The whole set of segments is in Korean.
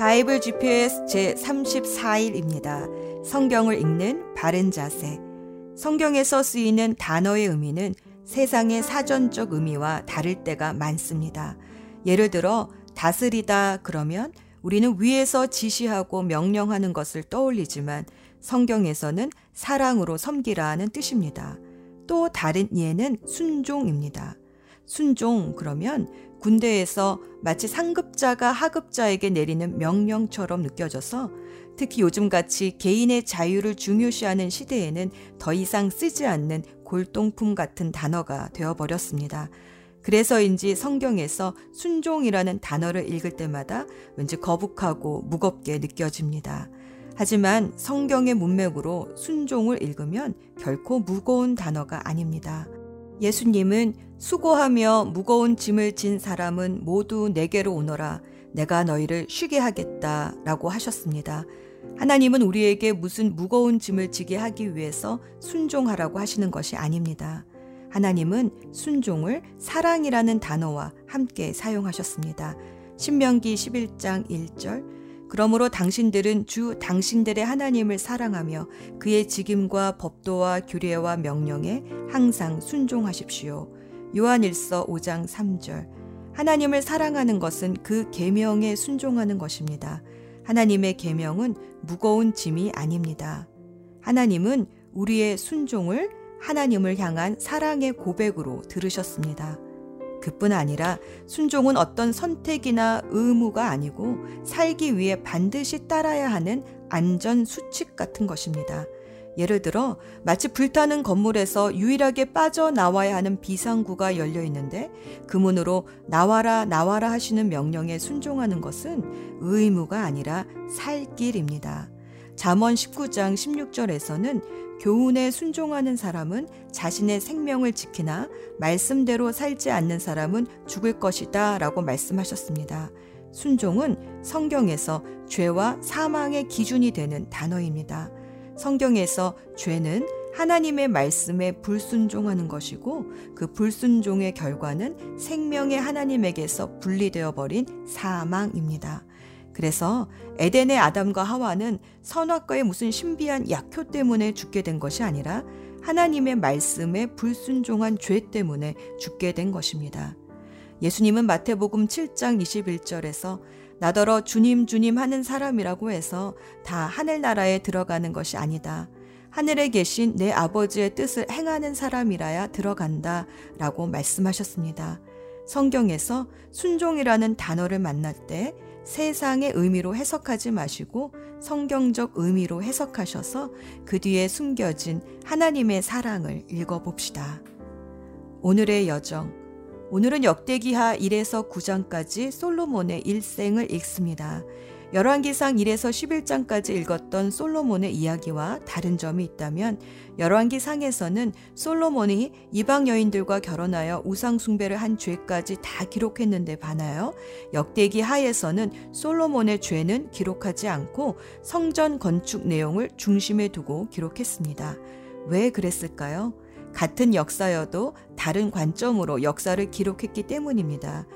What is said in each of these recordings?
바이블 GPS 제 34일입니다. 성경을 읽는 바른 자세. 성경에서 쓰이는 단어의 의미는 세상의 사전적 의미와 다를 때가 많습니다. 예를 들어 다스리다 그러면 우리는 위에서 지시하고 명령하는 것을 떠올리지만 성경에서는 사랑으로 섬기라는 뜻입니다. 또 다른 예는 순종입니다. 순종 그러면 군대에서 마치 상급자가 하급자에게 내리는 명령처럼 느껴져서 특히 요즘같이 개인의 자유를 중요시하는 시대에는 더 이상 쓰지 않는 골동품 같은 단어가 되어버렸습니다. 그래서인지 성경에서 순종이라는 단어를 읽을 때마다 왠지 거북하고 무겁게 느껴집니다. 하지만 성경의 문맥으로 순종을 읽으면 결코 무거운 단어가 아닙니다. 예수님은 수고하며 무거운 짐을 진 사람은 모두 내게로 오너라. 내가 너희를 쉬게 하겠다. 라고 하셨습니다. 하나님은 우리에게 무슨 무거운 짐을 지게 하기 위해서 순종하라고 하시는 것이 아닙니다. 하나님은 순종을 사랑이라는 단어와 함께 사용하셨습니다. 신명기 11장 1절 그러므로 당신들은 주 당신들의 하나님을 사랑하며 그의 직임과 법도와 규례와 명령에 항상 순종하십시오. 요한일서 5장 3절. 하나님을 사랑하는 것은 그 계명에 순종하는 것입니다. 하나님의 계명은 무거운 짐이 아닙니다. 하나님은 우리의 순종을 하나님을 향한 사랑의 고백으로 들으셨습니다. 그뿐 아니라 순종은 어떤 선택이나 의무가 아니고 살기 위해 반드시 따라야 하는 안전 수칙 같은 것입니다. 예를 들어 마치 불타는 건물에서 유일하게 빠져나와야 하는 비상구가 열려 있는데 그 문으로 나와라 나와라 하시는 명령에 순종하는 것은 의무가 아니라 살 길입니다. 잠언 19장 16절에서는 교훈에 순종하는 사람은 자신의 생명을 지키나 말씀대로 살지 않는 사람은 죽을 것이다 라고 말씀하셨습니다. 순종은 성경에서 죄와 사망의 기준이 되는 단어입니다. 성경에서 죄는 하나님의 말씀에 불순종하는 것이고 그 불순종의 결과는 생명의 하나님에게서 분리되어 버린 사망입니다. 그래서 에덴의 아담과 하와는 선악과의 무슨 신비한 약효 때문에 죽게 된 것이 아니라 하나님의 말씀에 불순종한 죄 때문에 죽게 된 것입니다. 예수님은 마태복음 7장 21절에서 나더러 주님 주님 하는 사람이라고 해서 다 하늘나라에 들어가는 것이 아니다. 하늘에 계신 내 아버지의 뜻을 행하는 사람이라야 들어간다. 라고 말씀하셨습니다. 성경에서 순종이라는 단어를 만날 때 세상의 의미로 해석하지 마시고 성경적 의미로 해석하셔서 그 뒤에 숨겨진 하나님의 사랑을 읽어봅시다. 오늘의 여정. 오늘은 역대기하 1에서 9장까지 솔로몬의 일생을 읽습니다. 열왕기상 1에서 11장까지 읽었던 솔로몬의 이야기와 다른 점이 있다면 열왕기상에서는 솔로몬이 이방 여인들과 결혼하여 우상 숭배를 한 죄까지 다 기록했는데 반하여 역대기 하에서는 솔로몬의 죄는 기록하지 않고 성전 건축 내용을 중심에 두고 기록했습니다. 왜 그랬을까요? 같은 역사여도 다른 관점으로 역사를 기록했기 때문입니다.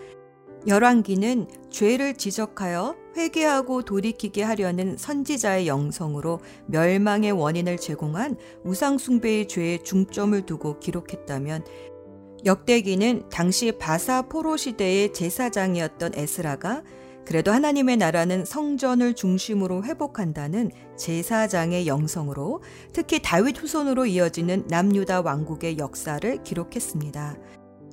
열왕기는 죄를 지적하여 회개하고 돌이키게 하려는 선지자의 영성으로 멸망의 원인을 제공한 우상숭배의 죄에 중점을 두고 기록했다면 역대기는 당시 바사 포로 시대의 제사장이었던 에스라가 그래도 하나님의 나라는 성전을 중심으로 회복한다는 제사장의 영성으로 특히 다윗 후손으로 이어지는 남유다 왕국의 역사를 기록했습니다.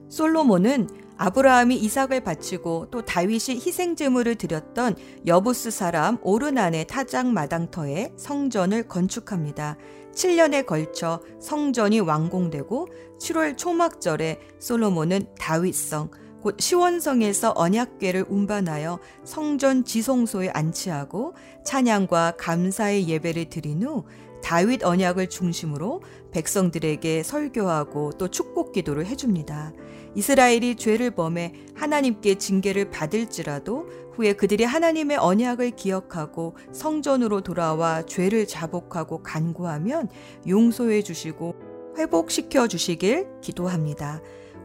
솔로몬은 아브라함이 이삭을 바치고 또 다윗이 희생 제물을 드렸던 여부스 사람 오르난의 타작 마당터에 성전을 건축합니다. 7년에 걸쳐 성전이 완공되고 7월 초막절에 솔로몬은 다윗성 곧 시원성에서 언약궤를 운반하여 성전 지성소에 안치하고 찬양과 감사의 예배를 드린 후 다윗 언약을 중심으로 백성들에게 설교하고 또 축복 기도를 해줍니다. 이스라엘이 죄를 범해 하나님께 징계를 받을지라도 후에 그들이 하나님의 언약을 기억하고 성전으로 돌아와 죄를 자복하고 간구하면 용서해 주시고 회복시켜 주시길 기도합니다.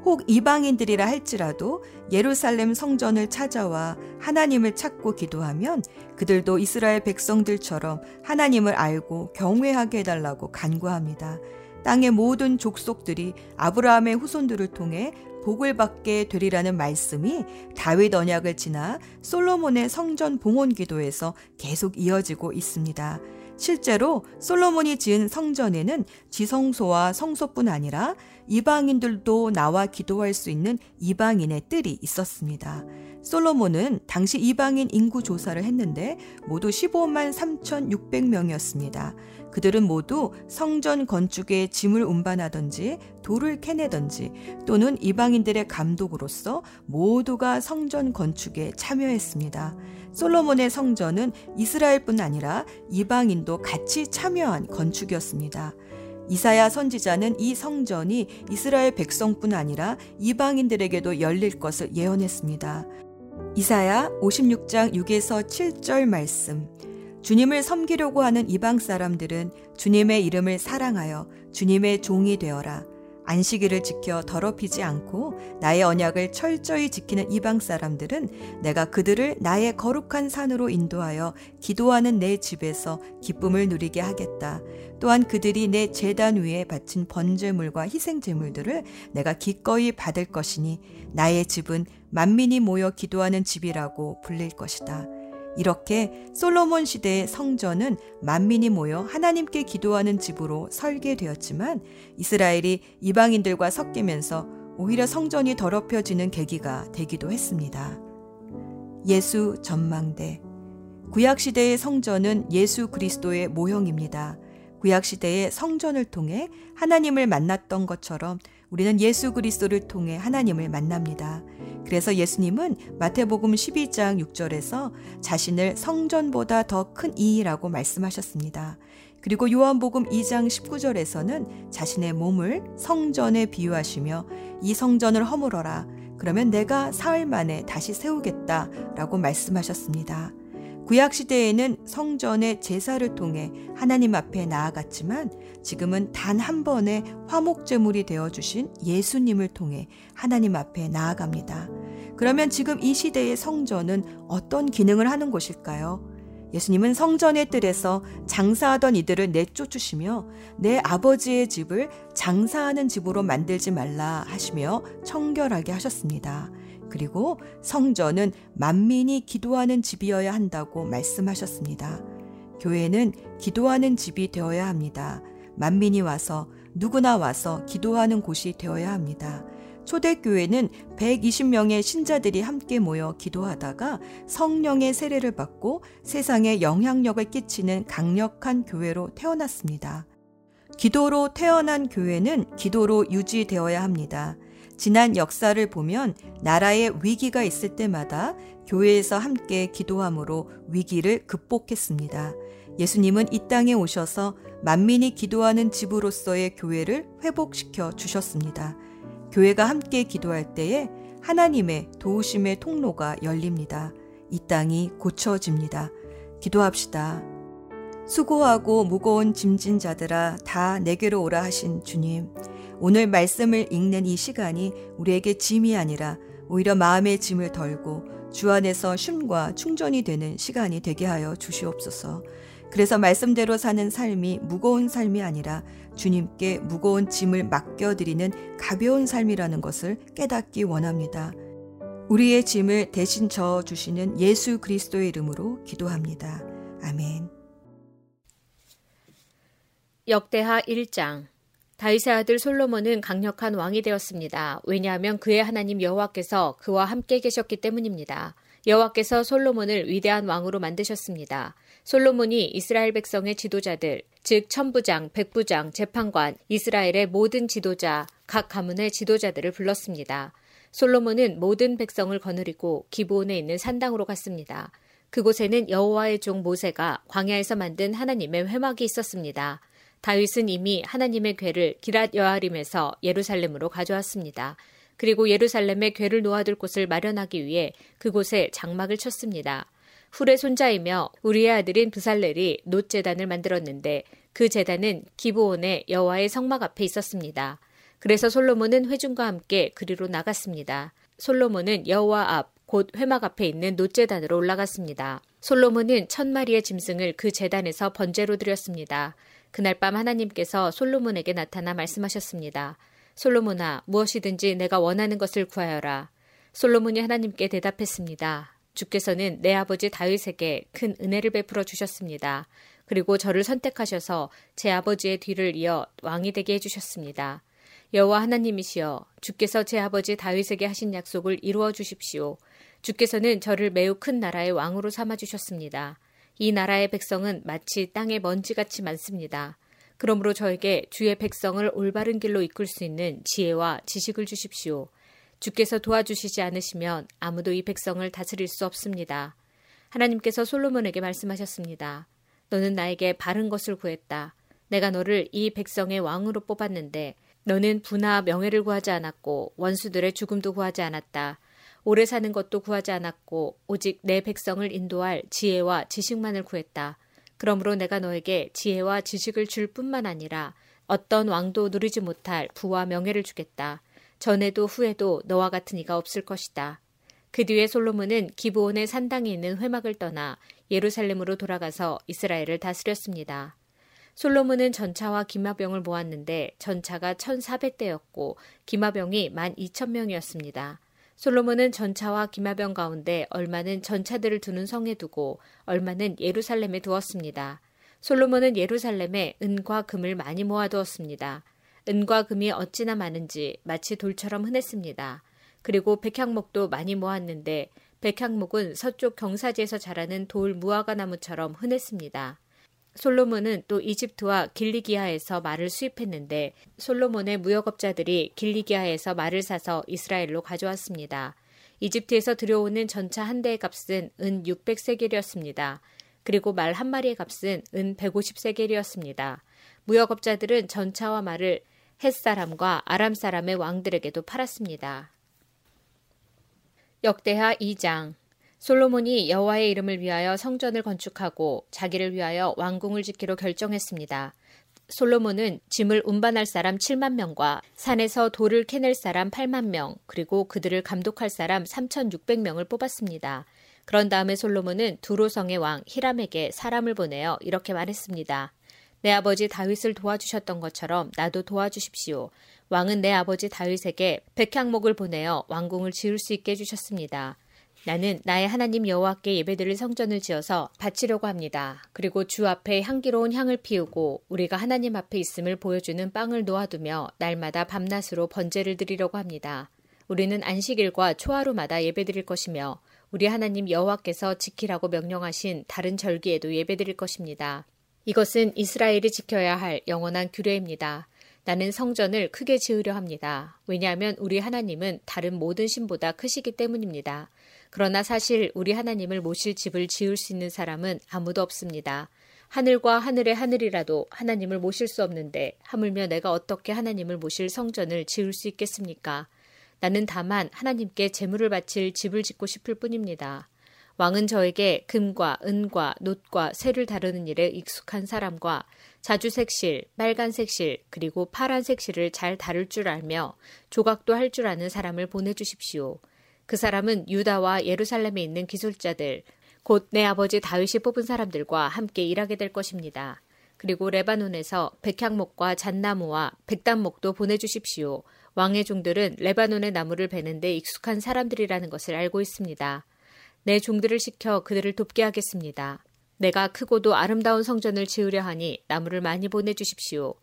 혹 이방인들이라 할지라도 예루살렘 성전을 찾아와 하나님을 찾고 기도하면 그들도 이스라엘 백성들처럼 하나님을 알고 경외하게 해달라고 간구합니다. 땅의 모든 족속들이 아브라함의 후손들을 통해 복을 받게 되리라는 말씀이 다윗 언약을 지나 솔로몬의 성전 봉헌 기도에서 계속 이어지고 있습니다. 실제로 솔로몬이 지은 성전에는 지성소와 성소뿐 아니라 이방인들도 나와 기도할 수 있는 이방인의 뜰이 있었습니다. 솔로몬은 당시 이방인 인구 조사를 했는데 모두 15만 3,600명이었습니다. 그들은 모두 성전 건축에 짐을 운반하든지 돌을 캐내든지 또는 이방인들의 감독으로서 모두가 성전 건축에 참여했습니다. 솔로몬의 성전은 이스라엘뿐 아니라 이방인도 같이 참여한 건축이었습니다. 이사야 선지자는 이 성전이 이스라엘 백성뿐 아니라 이방인들에게도 열릴 것을 예언했습니다. 이사야 56장 6에서 7절 말씀. 주님을 섬기려고 하는 이방 사람들은 주님의 이름을 사랑하여 주님의 종이 되어라. 안식일을 지켜 더럽히지 않고 나의 언약을 철저히 지키는 이방 사람들은 내가 그들을 나의 거룩한 산으로 인도하여 기도하는 내 집에서 기쁨을 누리게 하겠다. 또한 그들이 내 재단 위에 바친 번제물과 희생제물들을 내가 기꺼이 받을 것이니 나의 집은 만민이 모여 기도하는 집이라고 불릴 것이다. 이렇게 솔로몬 시대의 성전은 만민이 모여 하나님께 기도하는 집으로 설계되었지만 이스라엘이 이방인들과 섞이면서 오히려 성전이 더럽혀지는 계기가 되기도 했습니다. 예수 전망대 구약 시대의 성전은 예수 그리스도의 모형입니다. 구약 시대의 성전을 통해 하나님을 만났던 것처럼 우리는 예수 그리스도를 통해 하나님을 만납니다. 그래서 예수님은 마태복음 12장 6절에서 자신을 성전보다 더 큰 이라고 말씀하셨습니다. 그리고 요한복음 2장 19절에서는 자신의 몸을 성전에 비유하시며 이 성전을 허물어라. 그러면 내가 사흘 만에 다시 세우겠다 라고 말씀하셨습니다. 구약 시대에는 성전의 제사를 통해 하나님 앞에 나아갔지만 지금은 단 한 번의 화목 제물이 되어 주신 예수님을 통해 하나님 앞에 나아갑니다. 그러면 지금 이 시대의 성전은 어떤 기능을 하는 곳일까요? 예수님은 성전의 뜰에서 장사하던 이들을 내쫓으시며 내 아버지의 집을 장사하는 집으로 만들지 말라 하시며 청결하게 하셨습니다. 그리고 성전은 만민이 기도하는 집이어야 한다고 말씀하셨습니다. 교회는 기도하는 집이 되어야 합니다. 만민이 와서 누구나 와서 기도하는 곳이 되어야 합니다. 초대교회는 120명의 신자들이 함께 모여 기도하다가 성령의 세례를 받고 세상에 영향력을 끼치는 강력한 교회로 태어났습니다. 기도로 태어난 교회는 기도로 유지되어야 합니다. 지난 역사를 보면 나라에 위기가 있을 때마다 교회에서 함께 기도함으로 위기를 극복했습니다. 예수님은 이 땅에 오셔서 만민이 기도하는 집으로서의 교회를 회복시켜 주셨습니다. 교회가 함께 기도할 때에 하나님의 도우심의 통로가 열립니다. 이 땅이 고쳐집니다. 기도합시다. 수고하고 무거운 짐진 자들아 다 내게로 오라 하신 주님. 오늘 말씀을 읽는 이 시간이 우리에게 짐이 아니라 오히려 마음의 짐을 덜고 주 안에서 쉼과 충전이 되는 시간이 되게 하여 주시옵소서. 그래서 말씀대로 사는 삶이 무거운 삶이 아니라 주님께 무거운 짐을 맡겨드리는 가벼운 삶이라는 것을 깨닫기 원합니다. 우리의 짐을 대신 져 주시는 예수 그리스도의 이름으로 기도합니다. 아멘. 역대하 1장 다윗의 아들 솔로몬은 강력한 왕이 되었습니다. 왜냐하면 그의 하나님 여호와께서 그와 함께 계셨기 때문입니다. 여호와께서 솔로몬을 위대한 왕으로 만드셨습니다. 솔로몬이 이스라엘 백성의 지도자들, 즉 천부장, 백부장, 재판관, 이스라엘의 모든 지도자, 각 가문의 지도자들을 불렀습니다. 솔로몬은 모든 백성을 거느리고 기브온에 있는 산당으로 갔습니다. 그곳에는 여호와의 종 모세가 광야에서 만든 하나님의 회막이 있었습니다. 다윗은 이미 하나님의 궤를 기랏 여아림에서 예루살렘으로 가져왔습니다. 그리고 예루살렘에 궤를 놓아둘 곳을 마련하기 위해 그곳에 장막을 쳤습니다. 훌의 손자이며 우리의 아들인 부살렐이 놋 재단을 만들었는데 그 재단은 기브온의 여호와의 성막 앞에 있었습니다. 그래서 솔로몬은 회중과 함께 그리로 나갔습니다. 솔로몬은 여호와 앞, 곧 회막 앞에 있는 노제단으로 올라갔습니다. 솔로몬은 천 마리의 짐승을 그 재단에서 번제로 드렸습니다. 그날 밤 하나님께서 솔로몬에게 나타나 말씀하셨습니다. 솔로몬아, 무엇이든지 내가 원하는 것을 구하여라. 솔로몬이 하나님께 대답했습니다. 주께서는 내 아버지 다윗에게 큰 은혜를 베풀어 주셨습니다. 그리고 저를 선택하셔서 제 아버지의 뒤를 이어 왕이 되게 해주셨습니다. 여호와 하나님이시여 주께서 제 아버지 다윗에게 하신 약속을 이루어 주십시오. 주께서는 저를 매우 큰 나라의 왕으로 삼아 주셨습니다. 이 나라의 백성은 마치 땅의 먼지같이 많습니다. 그러므로 저에게 주의 백성을 올바른 길로 이끌 수 있는 지혜와 지식을 주십시오. 주께서 도와주시지 않으시면 아무도 이 백성을 다스릴 수 없습니다. 하나님께서 솔로몬에게 말씀하셨습니다. 너는 나에게 바른 것을 구했다. 내가 너를 이 백성의 왕으로 뽑았는데 너는 부나 명예를 구하지 않았고 원수들의 죽음도 구하지 않았다. 오래 사는 것도 구하지 않았고 오직 내 백성을 인도할 지혜와 지식만을 구했다. 그러므로 내가 너에게 지혜와 지식을 줄 뿐만 아니라 어떤 왕도 누리지 못할 부와 명예를 주겠다. 전에도 후에도 너와 같은 이가 없을 것이다. 그 뒤에 솔로몬은 기브온의 산당에 있는 회막을 떠나 예루살렘으로 돌아가서 이스라엘을 다스렸습니다. 솔로몬은 전차와 기마병을 모았는데 전차가 1,400대였고 기마병이 12,000명이었습니다. 솔로몬은 전차와 기마병 가운데 얼마는 전차들을 두는 성에 두고 얼마는 예루살렘에 두었습니다. 솔로몬은 예루살렘에 은과 금을 많이 모아두었습니다. 은과 금이 어찌나 많은지 마치 돌처럼 흔했습니다. 그리고 백향목도 많이 모았는데 백향목은 서쪽 경사지에서 자라는 돌 무화과 나무처럼 흔했습니다. 솔로몬은 또 이집트와 길리기아에서 말을 수입했는데 솔로몬의 무역업자들이 길리기아에서 말을 사서 이스라엘로 가져왔습니다. 이집트에서 들여오는 전차 한 대의 값은 은 600세겔이었습니다. 그리고 말 한 마리의 값은 은 150세겔이었습니다. 무역업자들은 전차와 말을 햇사람과 아람 사람의 왕들에게도 팔았습니다. 역대하 2장 솔로몬이 여호와의 이름을 위하여 성전을 건축하고 자기를 위하여 왕궁을 짓기로 결정했습니다. 솔로몬은 짐을 운반할 사람 7만 명과 산에서 돌을 캐낼 사람 8만 명, 그리고 그들을 감독할 사람 3,600명을 뽑았습니다. 그런 다음에 솔로몬은 두로성의 왕 히람에게 사람을 보내어 이렇게 말했습니다. 내 아버지 다윗을 도와주셨던 것처럼 나도 도와주십시오. 왕은 내 아버지 다윗에게 백향목을 보내어 왕궁을 지을 수 있게 해주셨습니다. 나는 나의 하나님 여호와께 예배드릴 성전을 지어서 바치려고 합니다. 그리고 주 앞에 향기로운 향을 피우고 우리가 하나님 앞에 있음을 보여주는 빵을 놓아두며 날마다 밤낮으로 번제를 드리려고 합니다. 우리는 안식일과 초하루마다 예배드릴 것이며 우리 하나님 여호와께서 지키라고 명령하신 다른 절기에도 예배드릴 것입니다. 이것은 이스라엘이 지켜야 할 영원한 규례입니다. 나는 성전을 크게 지으려 합니다. 왜냐하면 우리 하나님은 다른 모든 신보다 크시기 때문입니다. 그러나 사실 우리 하나님을 모실 집을 지을 수 있는 사람은 아무도 없습니다. 하늘과 하늘의 하늘이라도 하나님을 모실 수 없는데 하물며 내가 어떻게 하나님을 모실 성전을 지을 수 있겠습니까? 나는 다만 하나님께 재물을 바칠 집을 짓고 싶을 뿐입니다. 왕은 저에게 금과 은과 놋과 쇠를 다루는 일에 익숙한 사람과 자주색 실, 빨간색 실, 그리고 파란색 실을 잘 다룰 줄 알며 조각도 할 줄 아는 사람을 보내주십시오. 그 사람은 유다와 예루살렘에 있는 기술자들, 곧 내 아버지 다윗이 뽑은 사람들과 함께 일하게 될 것입니다. 그리고 레바논에서 백향목과 잣나무와 백단목도 보내주십시오. 왕의 종들은 레바논의 나무를 베는데 익숙한 사람들이라는 것을 알고 있습니다. 내 종들을 시켜 그들을 돕게 하겠습니다. 내가 크고도 아름다운 성전을 지으려 하니 나무를 많이 보내주십시오.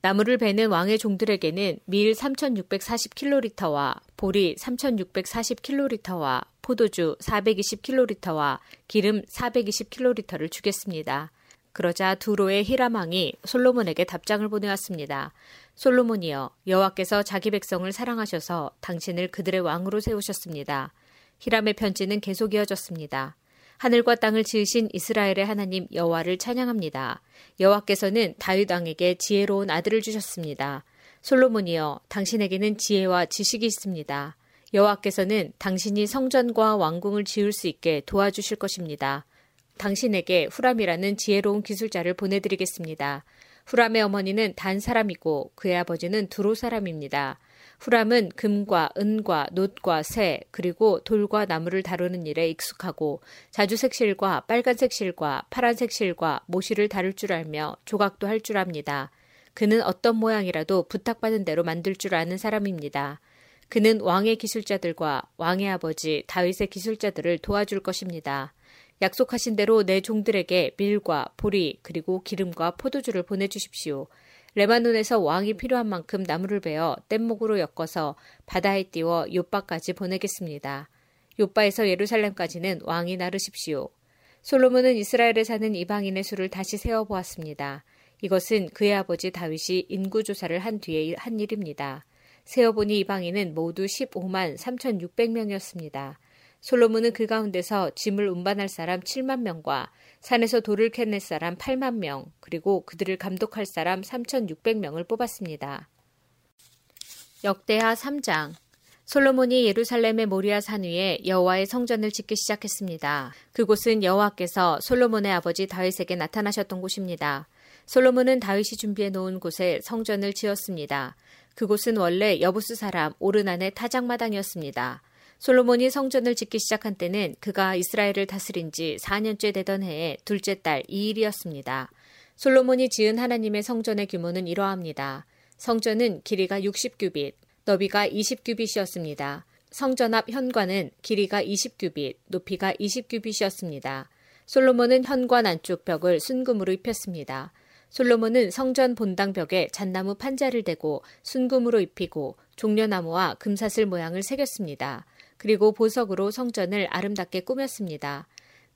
나무를 베는 왕의 종들에게는 밀 3,640킬로리터와 보리 3,640킬로리터와 포도주 420킬로리터와 기름 420킬로리터를 주겠습니다. 그러자 두로의 히라망이 솔로몬에게 답장을 보내왔습니다. 솔로몬이여 여호와께서 자기 백성을 사랑하셔서 당신을 그들의 왕으로 세우셨습니다. 히람의 편지는 계속 이어졌습니다. 하늘과 땅을 지으신 이스라엘의 하나님 여호와를 찬양합니다. 여호와께서는 다윗 왕에게 지혜로운 아들을 주셨습니다. 솔로몬이여 당신에게는 지혜와 지식이 있습니다. 여호와께서는 당신이 성전과 왕궁을 지을 수 있게 도와주실 것입니다. 당신에게 후람이라는 지혜로운 기술자를 보내드리겠습니다. 후람의 어머니는 단 사람이고 그의 아버지는 두로 사람입니다. 후람은 금과 은과 놋과 새 그리고 돌과 나무를 다루는 일에 익숙하고 자주색 실과 빨간색 실과 파란색 실과 모시를 다룰 줄 알며 조각도 할 줄 압니다. 그는 어떤 모양이라도 부탁받은 대로 만들 줄 아는 사람입니다. 그는 왕의 기술자들과 왕의 아버지 다윗의 기술자들을 도와줄 것입니다. 약속하신 대로 내 종들에게 밀과 보리 그리고 기름과 포도주를 보내주십시오. 레바논에서 왕이 필요한 만큼 나무를 베어 뗏목으로 엮어서 바다에 띄워 요바까지 보내겠습니다. 요바에서 예루살렘까지는 왕이 나르십시오. 솔로몬은 이스라엘에 사는 이방인의 수를 다시 세어 보았습니다. 이것은 그의 아버지 다윗이 인구 조사를 한 뒤에 한 일입니다. 세어보니 이방인은 모두 15만 3,600명이었습니다. 솔로몬은 그 가운데서 짐을 운반할 사람 7만 명과 산에서 돌을 캐낼 사람 8만 명, 그리고 그들을 감독할 사람 3,600명을 뽑았습니다. 역대하 3장 솔로몬이 예루살렘의 모리아 산 위에 여호와의 성전을 짓기 시작했습니다. 그곳은 여호와께서 솔로몬의 아버지 다윗에게 나타나셨던 곳입니다. 솔로몬은 다윗이 준비해 놓은 곳에 성전을 지었습니다. 그곳은 원래 여부스 사람 오르난의 타작마당이었습니다. 솔로몬이 성전을 짓기 시작한 때는 그가 이스라엘을 다스린 지 4년째 되던 해의 둘째 달 2일이었습니다. 솔로몬이 지은 하나님의 성전의 규모는 이러합니다. 성전은 길이가 60규빗, 너비가 20규빗이었습니다. 성전 앞 현관은 길이가 20규빗, 높이가 20규빗이었습니다. 솔로몬은 현관 안쪽 벽을 순금으로 입혔습니다. 솔로몬은 성전 본당 벽에 잣나무 판자를 대고 순금으로 입히고 종려나무와 금사슬 모양을 새겼습니다. 그리고 보석으로 성전을 아름답게 꾸몄습니다.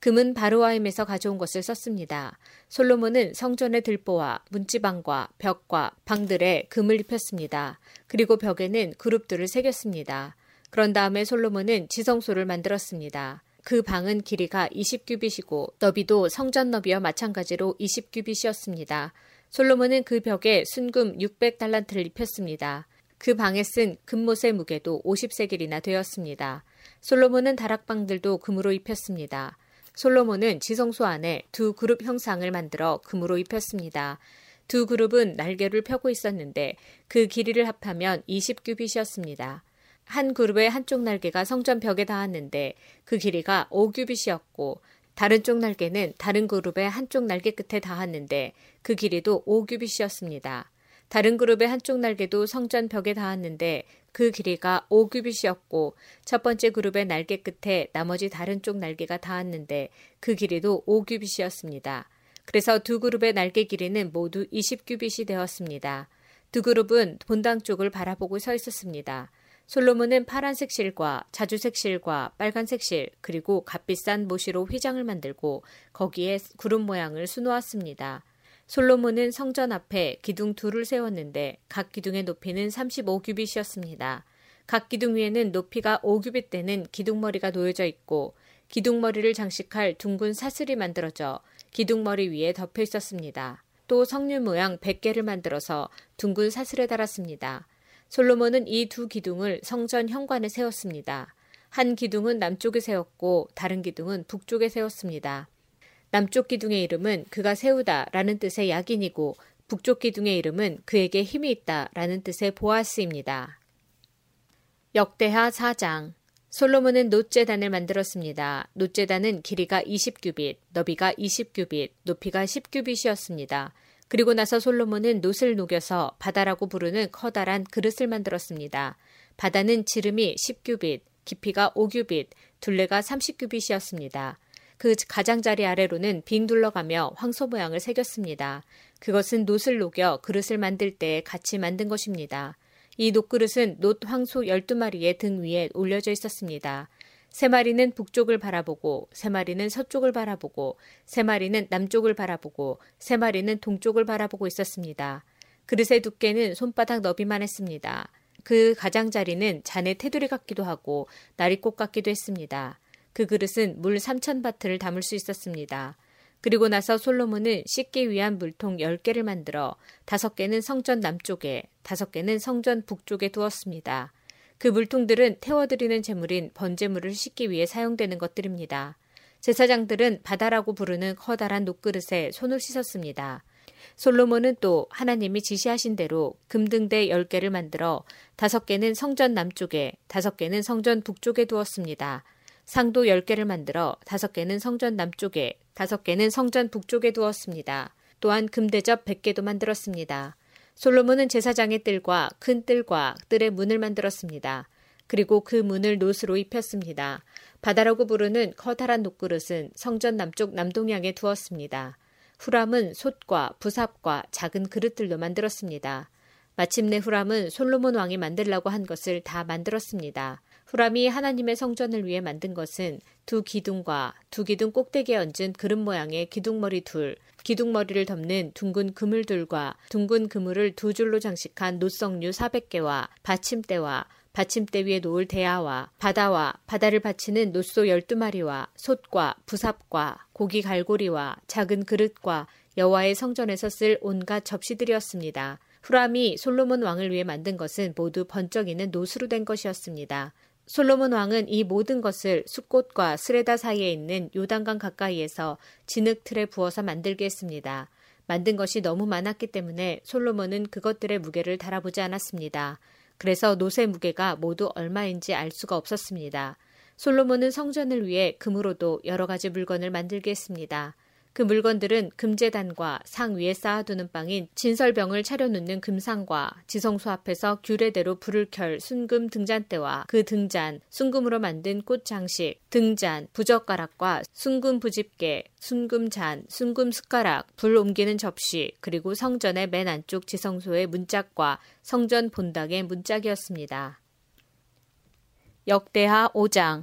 금은 바로와임에서 가져온 것을 썼습니다. 솔로몬은 성전의 들보와 문지방과 벽과 방들에 금을 입혔습니다. 그리고 벽에는 그룹들을 새겼습니다. 그런 다음에 솔로몬은 지성소를 만들었습니다. 그 방은 길이가 20규빗이고 너비도 성전 너비와 마찬가지로 20규빗이었습니다. 솔로몬은 그 벽에 순금 600달란트를 입혔습니다. 그 방에 쓴 금못의 무게도 50세겔이나 되었습니다. 솔로몬은 다락방들도 금으로 입혔습니다. 솔로몬은 지성소 안에 두 그룹 형상을 만들어 금으로 입혔습니다. 두 그룹은 날개를 펴고 있었는데 그 길이를 합하면 20규빗이었습니다. 한 그룹의 한쪽 날개가 성전 벽에 닿았는데 그 길이가 5규빗이었고 다른 쪽 날개는 다른 그룹의 한쪽 날개 끝에 닿았는데 그 길이도 5규빗이었습니다. 다른 그룹의 한쪽 날개도 성전 벽에 닿았는데 그 길이가 5규빗이었고 첫 번째 그룹의 날개 끝에 나머지 다른 쪽 날개가 닿았는데 그 길이도 5규빗이었습니다. 그래서 두 그룹의 날개 길이는 모두 20규빗이 되었습니다. 두 그룹은 본당 쪽을 바라보고 서 있었습니다. 솔로몬은 파란색 실과 자주색 실과 빨간색 실 그리고 값비싼 모시로 휘장을 만들고 거기에 구름 모양을 수놓았습니다. 솔로몬은 성전 앞에 기둥 둘을 세웠는데 각 기둥의 높이는 35규빗이었습니다. 각 기둥 위에는 높이가 5규빗 되는 기둥머리가 놓여져 있고 기둥머리를 장식할 둥근 사슬이 만들어져 기둥머리 위에 덮여 있었습니다. 또 석류 모양 100개를 만들어서 둥근 사슬에 달았습니다. 솔로몬은 이 두 기둥을 성전 현관에 세웠습니다. 한 기둥은 남쪽에 세웠고 다른 기둥은 북쪽에 세웠습니다. 남쪽 기둥의 이름은 그가 세우다 라는 뜻의 약인이고 북쪽 기둥의 이름은 그에게 힘이 있다 라는 뜻의 보아스입니다. 역대하 4장 솔로몬은 노제단을 만들었습니다. 노제단은 길이가 20규빗, 너비가 20규빗, 높이가 10규빗이었습니다. 그리고 나서 솔로몬은 놋을 녹여서 바다라고 부르는 커다란 그릇을 만들었습니다. 바다는 지름이 10규빗, 깊이가 5규빗, 둘레가 30규빗이었습니다. 그 가장자리 아래로는 빙 둘러가며 황소 모양을 새겼습니다. 그것은 놋을 녹여 그릇을 만들 때 같이 만든 것입니다. 이 놋그릇은 놋 황소 12마리의 등 위에 올려져 있었습니다. 세 마리는 북쪽을 바라보고, 세 마리는 서쪽을 바라보고, 세 마리는 남쪽을 바라보고, 세 마리는 동쪽을 바라보고 있었습니다. 그릇의 두께는 손바닥 너비만 했습니다. 그 가장자리는 잔의 테두리 같기도 하고 나리꽃 같기도 했습니다. 그 그릇은 물 3천 바트를 담을 수 있었습니다. 그리고 나서 솔로몬은 씻기 위한 물통 10개를 만들어 5개는 성전 남쪽에, 5개는 성전 북쪽에 두었습니다. 그 물통들은 태워드리는 제물인 번제물을 씻기 위해 사용되는 것들입니다. 제사장들은 바다라고 부르는 커다란 녹그릇에 손을 씻었습니다. 솔로몬은 또 하나님이 지시하신 대로 금등대 10개를 만들어 5개는 성전 남쪽에, 5개는 성전 북쪽에 두었습니다. 상도 10개를 만들어 5개는 성전 남쪽에, 5개는 성전 북쪽에 두었습니다. 또한 금대접 100개도 만들었습니다. 솔로몬은 제사장의 뜰과 큰 뜰과 뜰의 문을 만들었습니다. 그리고 그 문을 노스로 입혔습니다. 바다라고 부르는 커다란 녹그릇은 성전 남쪽 남동향에 두었습니다. 후람은 솥과 부삽과 작은 그릇들로 만들었습니다. 마침내 후람은 솔로몬 왕이 만들라고 한 것을 다 만들었습니다. 후람이 하나님의 성전을 위해 만든 것은 두 기둥과 두 기둥 꼭대기에 얹은 그릇 모양의 기둥머리 둘, 기둥머리를 덮는 둥근 그물들과 둥근 그물을 두 줄로 장식한 노석류 400개와 받침대와 받침대 위에 놓을 대야와 바다와 바다를 받치는 노소 12마리와 솥과 부삽과 고기 갈고리와 작은 그릇과 여호와의 성전에서 쓸 온갖 접시들이었습니다. 후람이 솔로몬 왕을 위해 만든 것은 모두 번쩍이는 노수로 된 것이었습니다. 솔로몬 왕은 이 모든 것을 숲꽃과 스레다 사이에 있는 요단강 가까이에서 진흙 틀에 부어서 만들게 했습니다. 만든 것이 너무 많았기 때문에 솔로몬은 그것들의 무게를 달아보지 않았습니다. 그래서 노새 무게가 모두 얼마인지 알 수가 없었습니다. 솔로몬은 성전을 위해 금으로도 여러 가지 물건을 만들게 했습니다. 그 물건들은 금재단과 상 위에 쌓아두는 빵인 진설병을 차려놓는 금상과 지성소 앞에서 규례대로 불을 켤 순금 등잔대와 그 등잔, 순금으로 만든 꽃 장식, 등잔, 부젓가락과 순금 부집개, 순금 잔, 순금 숟가락, 불 옮기는 접시, 그리고 성전의 맨 안쪽 지성소의 문짝과 성전 본당의 문짝이었습니다. 역대하 5장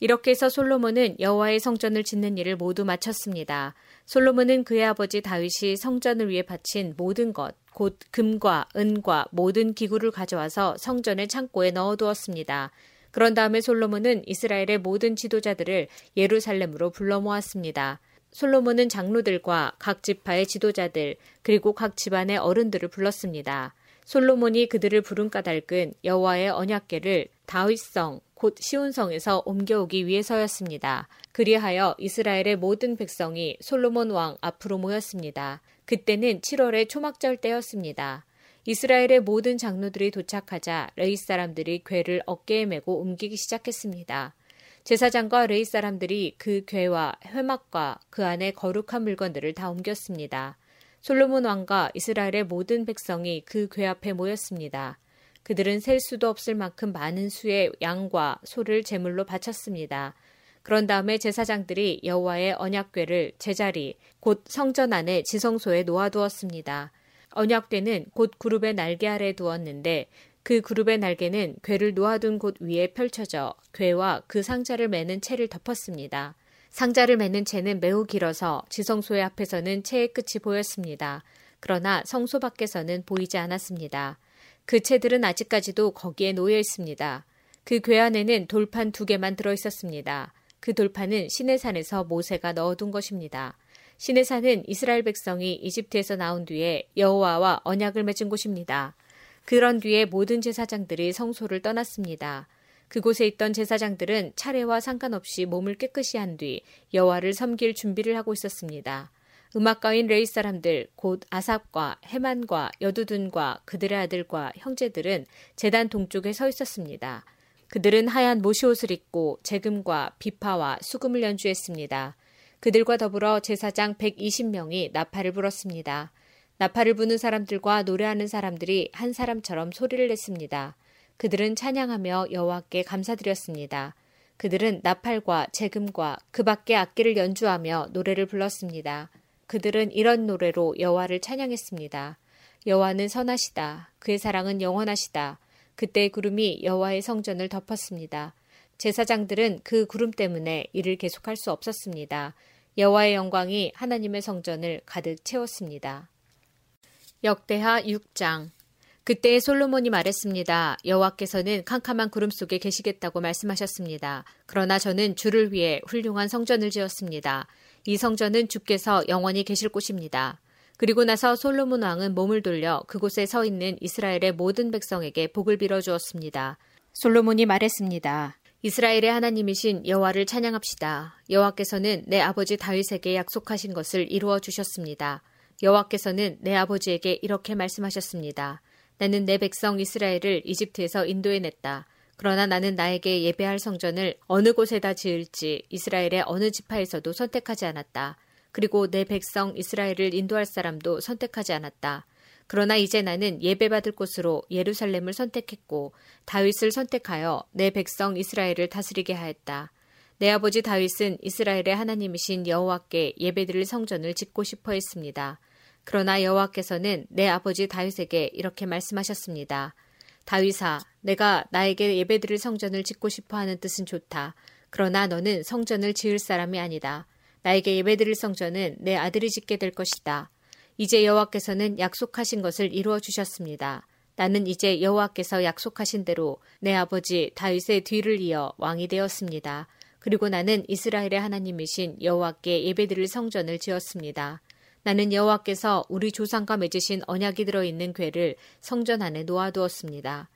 이렇게 해서 솔로몬은 여호와의 성전을 짓는 일을 모두 마쳤습니다. 솔로몬은 그의 아버지 다윗이 성전을 위해 바친 모든 것, 곧 금과 은과 모든 기구를 가져와서 성전의 창고에 넣어두었습니다. 그런 다음에 솔로몬은 이스라엘의 모든 지도자들을 예루살렘으로 불러 모았습니다. 솔로몬은 장로들과 각 지파의 지도자들 그리고 각 집안의 어른들을 불렀습니다. 솔로몬이 그들을 부른 까닭은 여호와의 언약궤를 다윗성 곧 시온성에서 옮겨오기 위해서였습니다. 그리하여 이스라엘의 모든 백성이 솔로몬 왕 앞으로 모였습니다. 그때는 7월의 초막절 때였습니다. 이스라엘의 모든 장로들이 도착하자 레위 사람들이 궤를 어깨에 메고 옮기기 시작했습니다. 제사장과 레위 사람들이 그 궤와 회막과 그 안에 거룩한 물건들을 다 옮겼습니다. 솔로몬 왕과 이스라엘의 모든 백성이 그 궤 앞에 모였습니다. 그들은 셀 수도 없을 만큼 많은 수의 양과 소를 제물로 바쳤습니다. 그런 다음에 제사장들이 여호와의 언약궤를 제자리 곧 성전 안에 지성소에 놓아두었습니다. 언약궤는 곧 그룹의 날개 아래 두었는데 그 그룹의 날개는 궤를 놓아둔 곳 위에 펼쳐져 궤와 그 상자를 매는 채를 덮었습니다. 상자를 매는 채는 매우 길어서 지성소의 앞에서는 채의 끝이 보였습니다. 그러나 성소 밖에서는 보이지 않았습니다. 그 채들은 아직까지도 거기에 놓여 있습니다. 그궤 안에는 돌판 두 개만 들어 있었습니다. 그 돌판은 시내산에서 모세가 넣어둔 것입니다. 시내산은 이스라엘 백성이 이집트에서 나온 뒤에 여호와와 언약을 맺은 곳입니다. 그런 뒤에 모든 제사장들이 성소를 떠났습니다. 그곳에 있던 제사장들은 차례와 상관없이 몸을 깨끗이 한 뒤 여호와를 섬길 준비를 하고 있었습니다. 음악가인 레이 사람들 곧 아삽과 헤만과 여두둔과 그들의 아들과 형제들은 재단 동쪽에 서 있었습니다. 그들은 하얀 모시옷을 입고 재금과 비파와 수금을 연주했습니다. 그들과 더불어 제사장 120명이 나팔을 불었습니다. 나팔을 부는 사람들과 노래하는 사람들이 한 사람처럼 소리를 냈습니다. 그들은 찬양하며 여호와께 감사드렸습니다. 그들은 나팔과 재금과 그 밖의 악기를 연주하며 노래를 불렀습니다. 그들은 이런 노래로 여호와를 찬양했습니다. 여호와는 선하시다. 그의 사랑은 영원하시다. 그때 구름이 여호와의 성전을 덮었습니다. 제사장들은 그 구름 때문에 일을 계속할 수 없었습니다. 여호와의 영광이 하나님의 성전을 가득 채웠습니다. 역대하 6장 그때 솔로몬이 말했습니다. 여호와께서는 캄캄한 구름 속에 계시겠다고 말씀하셨습니다. 그러나 저는 주를 위해 훌륭한 성전을 지었습니다. 이 성전은 주께서 영원히 계실 곳입니다. 그리고 나서 솔로몬 왕은 몸을 돌려 그곳에 서 있는 이스라엘의 모든 백성에게 복을 빌어 주었습니다. 솔로몬이 말했습니다. 이스라엘의 하나님이신 여호와를 찬양합시다. 여호와께서는 내 아버지 다윗에게 약속하신 것을 이루어 주셨습니다. 여호와께서는 내 아버지에게 이렇게 말씀하셨습니다. 나는 내 백성 이스라엘을 이집트에서 인도해냈다. 그러나 나는 나에게 예배할 성전을 어느 곳에다 지을지 이스라엘의 어느 지파에서도 선택하지 않았다. 그리고 내 백성 이스라엘을 인도할 사람도 선택하지 않았다. 그러나 이제 나는 예배받을 곳으로 예루살렘을 선택했고 다윗을 선택하여 내 백성 이스라엘을 다스리게 하였다. 내 아버지 다윗은 이스라엘의 하나님이신 여호와께 예배드릴 성전을 짓고 싶어 했습니다. 그러나 여호와께서는 내 아버지 다윗에게 이렇게 말씀하셨습니다. 다윗아, 내가 나에게 예배드릴 성전을 짓고 싶어 하는 뜻은 좋다. 그러나 너는 성전을 지을 사람이 아니다. 나에게 예배드릴 성전은 내 아들이 짓게 될 것이다. 이제 여호와께서는 약속하신 것을 이루어 주셨습니다. 나는 이제 여호와께서 약속하신 대로 내 아버지 다윗의 뒤를 이어 왕이 되었습니다. 그리고 나는 이스라엘의 하나님이신 여호와께 예배드릴 성전을 지었습니다. 나는 여호와께서 우리 조상과 맺으신 언약이 들어 있는 궤를 성전 안에 놓아두었습니다.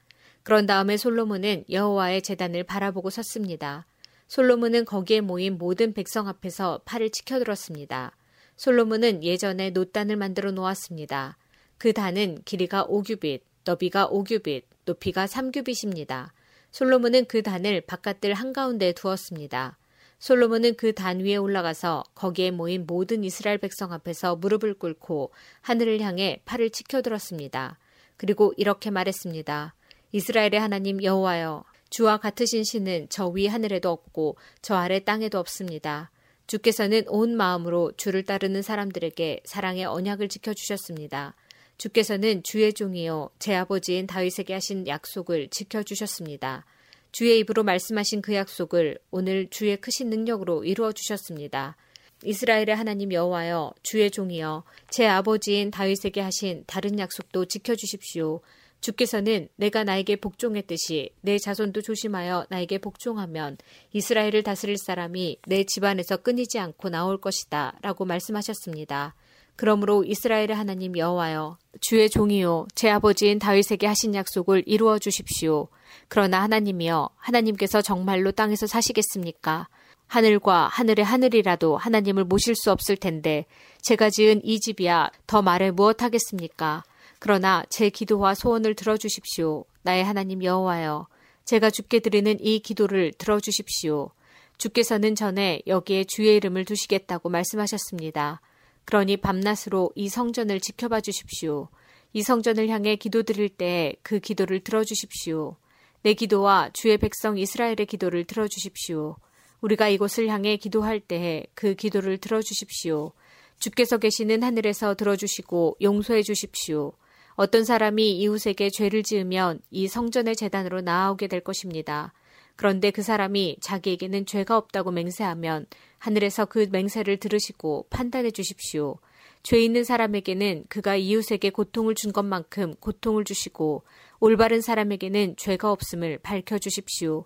그런 다음에 솔로몬은 여호와의 재단을 바라보고 섰습니다. 솔로몬은 거기에 모인 모든 백성 앞에서 팔을 치켜들었습니다. 솔로몬은 예전에 노단을 만들어 놓았습니다. 그 단은 길이가 5규빗, 너비가 5규빗, 높이가 3규빗입니다. 솔로몬은 그 단을 바깥들 한가운데 두었습니다. 솔로몬은 그 단 위에 올라가서 거기에 모인 모든 이스라엘 백성 앞에서 무릎을 꿇고 하늘을 향해 팔을 치켜들었습니다. 그리고 이렇게 말했습니다. 이스라엘의 하나님 여호와여, 주와 같으신 신은 저 위 하늘에도 없고 저 아래 땅에도 없습니다. 주께서는 온 마음으로 주를 따르는 사람들에게 사랑의 언약을 지켜 주셨습니다. 주께서는 주의 종이요 제 아버지인 다윗에게 하신 약속을 지켜 주셨습니다. 주의 입으로 말씀하신 그 약속을 오늘 주의 크신 능력으로 이루어 주셨습니다. 이스라엘의 하나님 여호와여 주의 종이여 제 아버지인 다윗에게 하신 다른 약속도 지켜 주십시오. 주께서는 내가 나에게 복종했듯이 내 자손도 조심하여 나에게 복종하면 이스라엘을 다스릴 사람이 내 집안에서 끊이지 않고 나올 것이다 라고 말씀하셨습니다. 그러므로 이스라엘의 하나님 여호와여 주의 종이요 제 아버지인 다윗에게 하신 약속을 이루어 주십시오. 그러나 하나님이여 하나님께서 정말로 땅에서 사시겠습니까? 하늘과 하늘의 하늘이라도 하나님을 모실 수 없을 텐데 제가 지은 이 집이야 더 말해 무엇하겠습니까? 그러나 제 기도와 소원을 들어주십시오. 나의 하나님 여호와여 제가 주께 드리는 이 기도를 들어주십시오. 주께서는 전에 여기에 주의 이름을 두시겠다고 말씀하셨습니다. 그러니 밤낮으로 이 성전을 지켜봐 주십시오. 이 성전을 향해 기도드릴 때 그 기도를 들어주십시오. 내 기도와 주의 백성 이스라엘의 기도를 들어주십시오. 우리가 이곳을 향해 기도할 때에 그 기도를 들어주십시오. 주께서 계시는 하늘에서 들어주시고 용서해 주십시오. 어떤 사람이 이웃에게 죄를 지으면 이 성전의 재단으로 나아오게 될 것입니다. 그런데 그 사람이 자기에게는 죄가 없다고 맹세하면 하늘에서 그 맹세를 들으시고 판단해 주십시오. 죄 있는 사람에게는 그가 이웃에게 고통을 준 것만큼 고통을 주시고 올바른 사람에게는 죄가 없음을 밝혀 주십시오.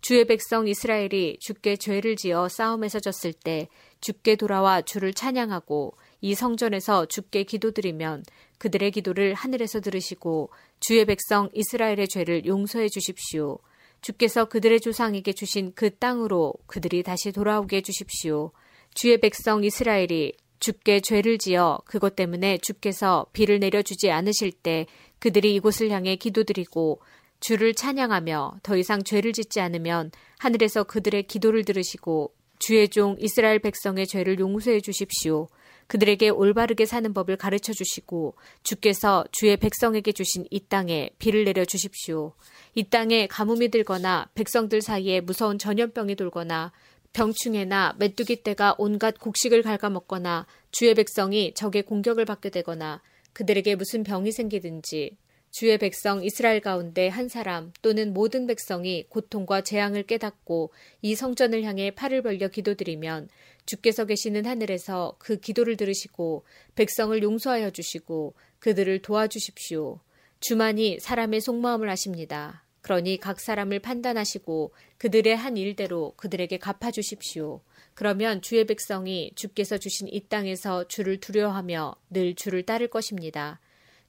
주의 백성 이스라엘이 주께 죄를 지어 싸움에서 졌을 때 주께 돌아와 주를 찬양하고 이 성전에서 주께 기도드리면 그들의 기도를 하늘에서 들으시고 주의 백성 이스라엘의 죄를 용서해 주십시오. 주께서 그들의 조상에게 주신 그 땅으로 그들이 다시 돌아오게 해 주십시오. 주의 백성 이스라엘이 주께 죄를 지어 그것 때문에 주께서 비를 내려주지 않으실 때 그들이 이곳을 향해 기도드리고 주를 찬양하며 더 이상 죄를 짓지 않으면 하늘에서 그들의 기도를 들으시고 주의 종 이스라엘 백성의 죄를 용서해 주십시오. 그들에게 올바르게 사는 법을 가르쳐 주시고 주께서 주의 백성에게 주신 이 땅에 비를 내려 주십시오. 이 땅에 가뭄이 들거나 백성들 사이에 무서운 전염병이 돌거나 병충해나 메뚜기 떼가 온갖 곡식을 갉아먹거나 주의 백성이 적의 공격을 받게 되거나 그들에게 무슨 병이 생기든지 주의 백성 이스라엘 가운데 한 사람 또는 모든 백성이 고통과 재앙을 깨닫고 이 성전을 향해 팔을 벌려 기도드리면 주께서 계시는 하늘에서 그 기도를 들으시고 백성을 용서하여 주시고 그들을 도와주십시오. 주만이 사람의 속마음을 아십니다. 그러니 각 사람을 판단하시고 그들의 한 일대로 그들에게 갚아주십시오. 그러면 주의 백성이 주께서 주신 이 땅에서 주를 두려워하며 늘 주를 따를 것입니다.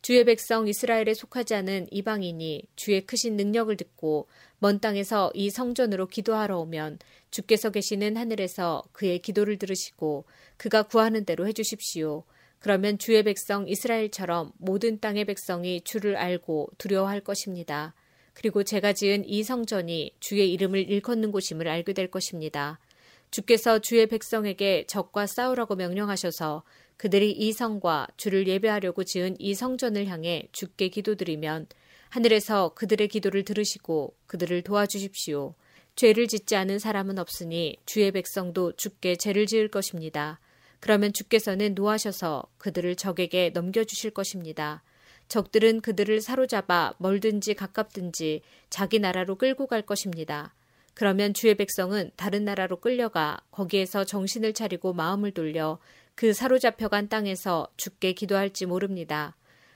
주의 백성 이스라엘에 속하지 않은 이방인이 주의 크신 능력을 듣고 먼 땅에서 이 성전으로 기도하러 오면 주께서 계시는 하늘에서 그의 기도를 들으시고 그가 구하는 대로 해주십시오. 그러면 주의 백성 이스라엘처럼 모든 땅의 백성이 주를 알고 두려워할 것입니다. 그리고 제가 지은 이 성전이 주의 이름을 일컫는 곳임을 알게 될 것입니다. 주께서 주의 백성에게 적과 싸우라고 명령하셔서 그들이 이 성과 주를 예배하려고 지은 이 성전을 향해 주께 기도드리면 하늘에서 그들의 기도를 들으시고 그들을 도와주십시오. 죄를 짓지 않은 사람은 없으니 주의 백성도 주께 죄를 지을 것입니다. 그러면 주께서는 노하셔서 그들을 적에게 넘겨주실 것입니다. 적들은 그들을 사로잡아 멀든지 가깝든지 자기 나라로 끌고 갈 것입니다. 그러면 주의 백성은 다른 나라로 끌려가 거기에서 정신을 차리고 마음을 돌려 그 사로잡혀간 땅에서 죽게 기도할지 모릅니다.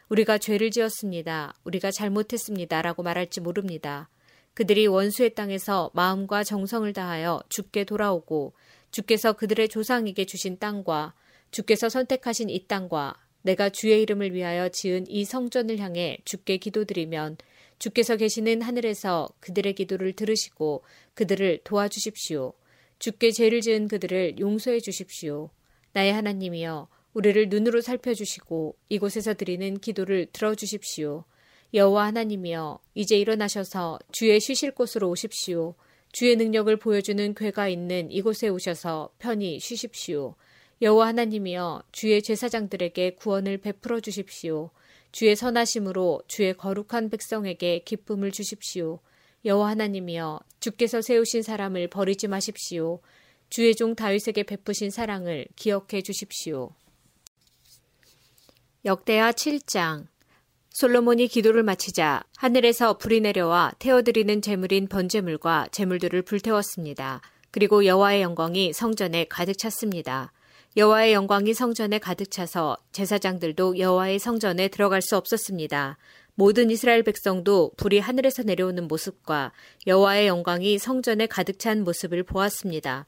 우리가 죄를 지었습니다. 우리가 잘못했습니다. 라고 말할지 모릅니다. 그들이 원수의 땅에서 마음과 정성을 다하여 죽게 돌아오고 주께서 그들의 조상에게 주신 땅과 주께서 선택하신 이 땅과 내가 주의 이름을 위하여 지은 이 성전을 향해 주께 기도드리면 주께서 계시는 하늘에서 그들의 기도를 들으시고 그들을 도와주십시오. 주께 죄를 지은 그들을 용서해 주십시오. 나의 하나님이여 우리를 눈으로 살펴주시고 이곳에서 드리는 기도를 들어주십시오. 여호와 하나님이여 이제 일어나셔서 주의 쉬실 곳으로 오십시오. 주의 능력을 보여주는 괴가 있는 이곳에 오셔서 편히 쉬십시오. 여호와 하나님이여 주의 제사장들에게 구원을 베풀어 주십시오. 주의 선하심으로 주의 거룩한 백성에게 기쁨을 주십시오. 여호와 하나님이여 주께서 세우신 사람을 버리지 마십시오. 주의 종 다윗에게 베푸신 사랑을 기억해 주십시오. 역대하 7장 솔로몬이 기도를 마치자 하늘에서 불이 내려와 태워드리는 제물인 번제물과 제물들을 불태웠습니다. 그리고 여호와의 영광이 성전에 가득 찼습니다. 여호와의 영광이 성전에 가득 차서 제사장들도 여호와의 성전에 들어갈 수 없었습니다. 모든 이스라엘 백성도 불이 하늘에서 내려오는 모습과 여호와의 영광이 성전에 가득 찬 모습을 보았습니다.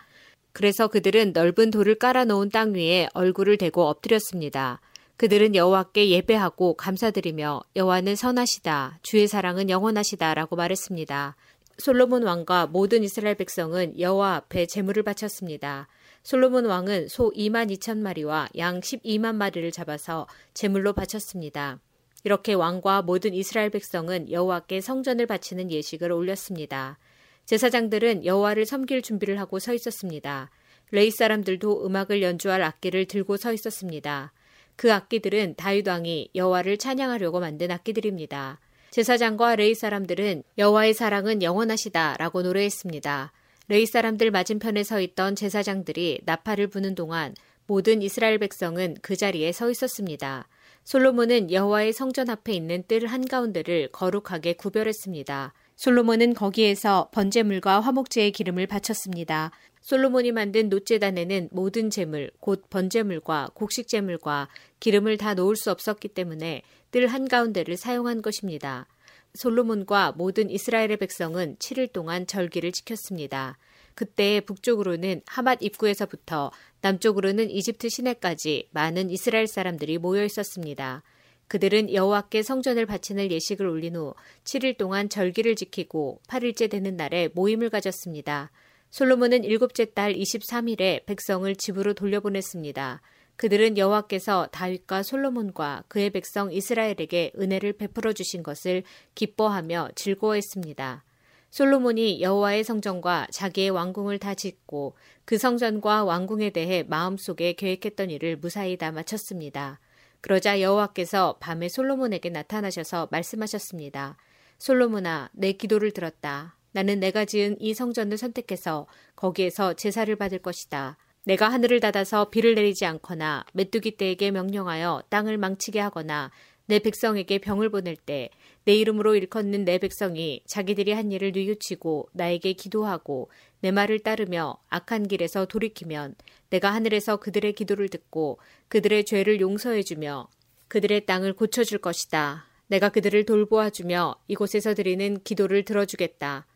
그래서 그들은 넓은 돌을 깔아 놓은 땅 위에 얼굴을 대고 엎드렸습니다. 그들은 여호와께 예배하고 감사드리며 여호와는 선하시다. 주의 사랑은 영원하시다라고 말했습니다. 솔로몬 왕과 모든 이스라엘 백성은 여호와 앞에 제물을 바쳤습니다. 솔로몬 왕은 소 2만 2천 마리와 양 12만 마리를 잡아서 제물로 바쳤습니다. 이렇게 왕과 모든 이스라엘 백성은 여호와께 성전을 바치는 예식을 올렸습니다. 제사장들은 여호와를 섬길 준비를 하고 서 있었습니다. 레위 사람들도 음악을 연주할 악기를 들고 서 있었습니다. 그 악기들은 다윗 왕이 여호와를 찬양하려고 만든 악기들입니다. 제사장과 레위 사람들은 여호와의 사랑은 영원하시다라고 노래했습니다. 레위 사람들 맞은편에 서 있던 제사장들이 나팔을 부는 동안 모든 이스라엘 백성은 그 자리에 서 있었습니다. 솔로몬은 여호와의 성전 앞에 있는 뜰 한가운데를 거룩하게 구별했습니다. 솔로몬은 거기에서 번제물과 화목제의 기름을 바쳤습니다. 솔로몬이 만든 노제단에는 모든 제물, 곧 번제물과 곡식제물과 기름을 다 놓을 수 없었기 때문에 뜰 한가운데를 사용한 것입니다. 솔로몬과 모든 이스라엘의 백성은 7일 동안 절기를 지켰습니다. 그때 북쪽으로는 하맛 입구에서부터 남쪽으로는 이집트 시내까지 많은 이스라엘 사람들이 모여 있었습니다. 그들은 여호와께 성전을 바치는 예식을 올린 후 7일 동안 절기를 지키고 8일째 되는 날에 모임을 가졌습니다. 솔로몬은 일곱째 달 23일에 백성을 집으로 돌려보냈습니다. 그들은 여호와께서 다윗과 솔로몬과 그의 백성 이스라엘에게 은혜를 베풀어 주신 것을 기뻐하며 즐거워했습니다. 솔로몬이 여호와의 성전과 자기의 왕궁을 다 짓고 그 성전과 왕궁에 대해 마음속에 계획했던 일을 무사히 다 마쳤습니다. 그러자 여호와께서 밤에 솔로몬에게 나타나셔서 말씀하셨습니다. 솔로몬아, 내 기도를 들었다. 나는 내가 지은 이 성전을 선택해서 거기에서 제사를 받을 것이다. 내가 하늘을 닫아서 비를 내리지 않거나 메뚜기 떼에게 명령하여 땅을 망치게 하거나 내 백성에게 병을 보낼 때 내 이름으로 일컫는 내 백성이 자기들이 한 일을 뉘우치고 나에게 기도하고 내 말을 따르며 악한 길에서 돌이키면 내가 하늘에서 그들의 기도를 듣고 그들의 죄를 용서해 주며 그들의 땅을 고쳐 줄 것이다. 내가 그들을 돌보아 주며 이곳에서 드리는 기도를 들어 주겠다.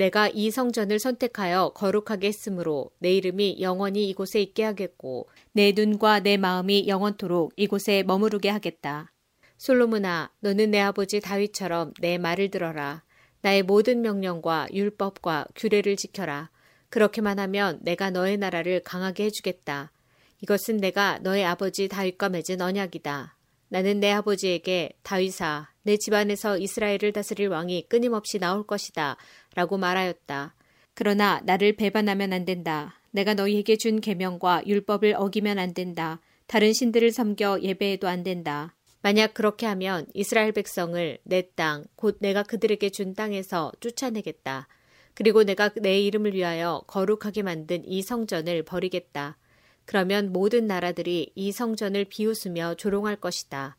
내가 이 성전을 선택하여 거룩하게 했으므로 내 이름이 영원히 이곳에 있게 하겠고 내 눈과 내 마음이 영원토록 이곳에 머무르게 하겠다. 솔로몬아, 너는 내 아버지 다윗처럼 내 말을 들어라. 나의 모든 명령과 율법과 규례를 지켜라. 그렇게만 하면 내가 너의 나라를 강하게 해주겠다. 이것은 내가 너의 아버지 다윗과 맺은 언약이다. 나는 내 아버지에게 다윗아 내 집안에서 이스라엘을 다스릴 왕이 끊임없이 나올 것이다 라고 말하였다. 그러나 나를 배반하면 안 된다. 내가 너희에게 준 계명과 율법을 어기면 안 된다. 다른 신들을 섬겨 예배해도 안 된다. 만약 그렇게 하면 이스라엘 백성을 내 땅, 곧 내가 그들에게 준 땅에서 쫓아내겠다. 그리고 내가 내 이름을 위하여 거룩하게 만든 이 성전을 버리겠다. 그러면 모든 나라들이 이 성전을 비웃으며 조롱할 것이다.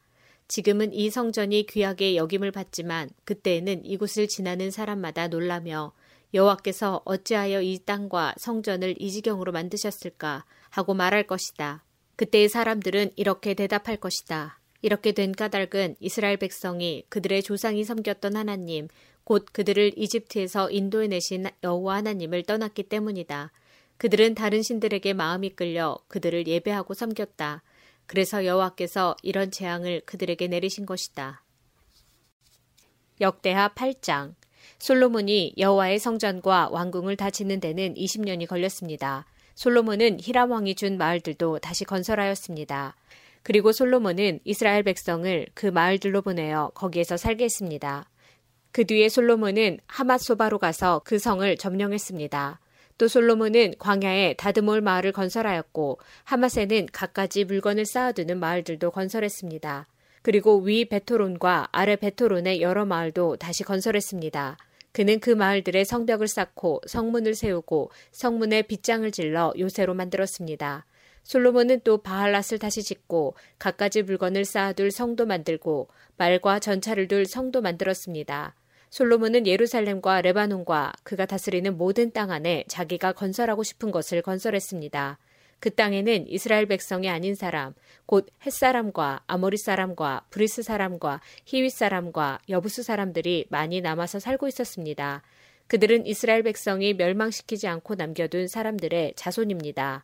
지금은 이 성전이 귀하게 여김을 받지만 그때에는 이곳을 지나는 사람마다 놀라며 여호와께서 어찌하여 이 땅과 성전을 이 지경으로 만드셨을까 하고 말할 것이다. 그때의 사람들은 이렇게 대답할 것이다. 이렇게 된 까닭은 이스라엘 백성이 그들의 조상이 섬겼던 하나님, 곧 그들을 이집트에서 인도해 내신 여호와 하나님을 떠났기 때문이다. 그들은 다른 신들에게 마음이 끌려 그들을 예배하고 섬겼다. 그래서 여호와께서 이런 재앙을 그들에게 내리신 것이다. 역대하 8장 솔로몬이 여호와의 성전과 왕궁을 다 짓는 데는 20년이 걸렸습니다. 솔로몬은 히람 왕이 준 마을들도 다시 건설하였습니다. 그리고 솔로몬은 이스라엘 백성을 그 마을들로 보내어 거기에서 살게 했습니다. 그 뒤에 솔로몬은 하맛소바로 가서 그 성을 점령했습니다. 또 솔로몬은 광야에 다드몰 마을을 건설하였고 하맛에는 갖가지 물건을 쌓아두는 마을들도 건설했습니다. 그리고 위 베토론과 아래 베토론의 여러 마을도 다시 건설했습니다. 그는 그 마을들의 성벽을 쌓고 성문을 세우고 성문에 빗장을 질러 요새로 만들었습니다. 솔로몬은 또 바알랏을 다시 짓고 갖가지 물건을 쌓아둘 성도 만들고 말과 전차를 둘 성도 만들었습니다. 솔로몬은 예루살렘과 레바논과 그가 다스리는 모든 땅 안에 자기가 건설하고 싶은 것을 건설했습니다. 그 땅에는 이스라엘 백성이 아닌 사람, 곧 헷 사람과 아모리 사람과 브리스 사람과 히윗 사람과 여부스 사람들이 많이 남아서 살고 있었습니다. 그들은 이스라엘 백성이 멸망시키지 않고 남겨둔 사람들의 자손입니다.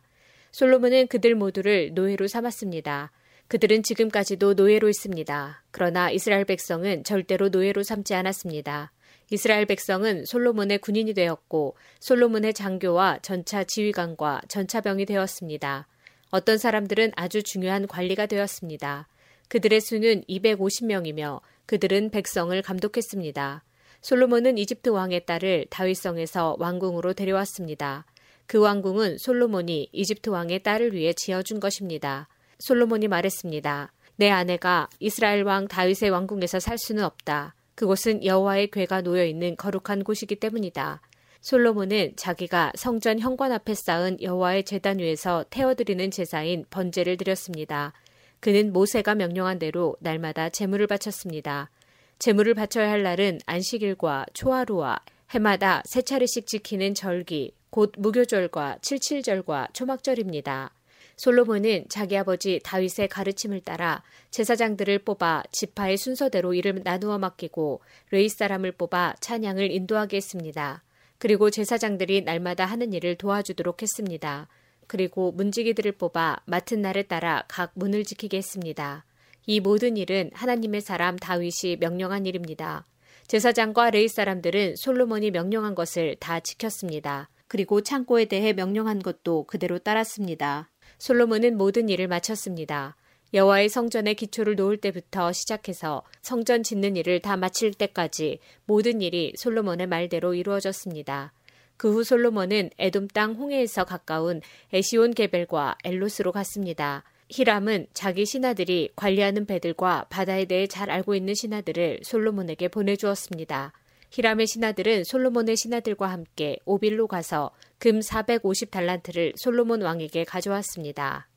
솔로몬은 그들 모두를 노예로 삼았습니다. 그들은 지금까지도 노예로 있습니다. 그러나 이스라엘 백성은 절대로 노예로 삼지 않았습니다. 이스라엘 백성은 솔로몬의 군인이 되었고 솔로몬의 장교와 전차 지휘관과 전차병이 되었습니다. 어떤 사람들은 아주 중요한 관리가 되었습니다. 그들의 수는 250명이며 그들은 백성을 감독했습니다. 솔로몬은 이집트 왕의 딸을 다윗성에서 왕궁으로 데려왔습니다. 그 왕궁은 솔로몬이 이집트 왕의 딸을 위해 지어준 것입니다. 솔로몬이 말했습니다. 내 아내가 이스라엘 왕 다윗의 왕궁에서 살 수는 없다. 그곳은 여호와의 궤가 놓여 있는 거룩한 곳이기 때문이다. 솔로몬은 자기가 성전 현관 앞에 쌓은 여호와의 제단 위에서 태워드리는 제사인 번제를 드렸습니다. 그는 모세가 명령한 대로 날마다 제물을 바쳤습니다. 제물을 바쳐야 할 날은 안식일과 초하루와 해마다 세 차례씩 지키는 절기, 곧 무교절과 칠칠절과 초막절입니다. 솔로몬은 자기 아버지 다윗의 가르침을 따라 제사장들을 뽑아 지파의 순서대로 이를 나누어 맡기고 레이 사람을 뽑아 찬양을 인도하게 했습니다. 그리고 제사장들이 날마다 하는 일을 도와주도록 했습니다. 그리고 문지기들을 뽑아 맡은 날에 따라 각 문을 지키게 했습니다. 이 모든 일은 하나님의 사람 다윗이 명령한 일입니다. 제사장과 레이 사람들은 솔로몬이 명령한 것을 다 지켰습니다. 그리고 창고에 대해 명령한 것도 그대로 따랐습니다. 솔로몬은 모든 일을 마쳤습니다. 여호와의 성전의 기초를 놓을 때부터 시작해서 성전 짓는 일을 다 마칠 때까지 모든 일이 솔로몬의 말대로 이루어졌습니다. 그 후 솔로몬은 에돔 땅 홍해에서 가까운 에시온 게벨과 엘로스로 갔습니다. 히람은 자기 신하들이 관리하는 배들과 바다에 대해 잘 알고 있는 신하들을 솔로몬에게 보내주었습니다. 히람의 신하들은 솔로몬의 신하들과 함께 오빌로 가서 금 450달란트를 솔로몬 왕에게 가져왔습니다.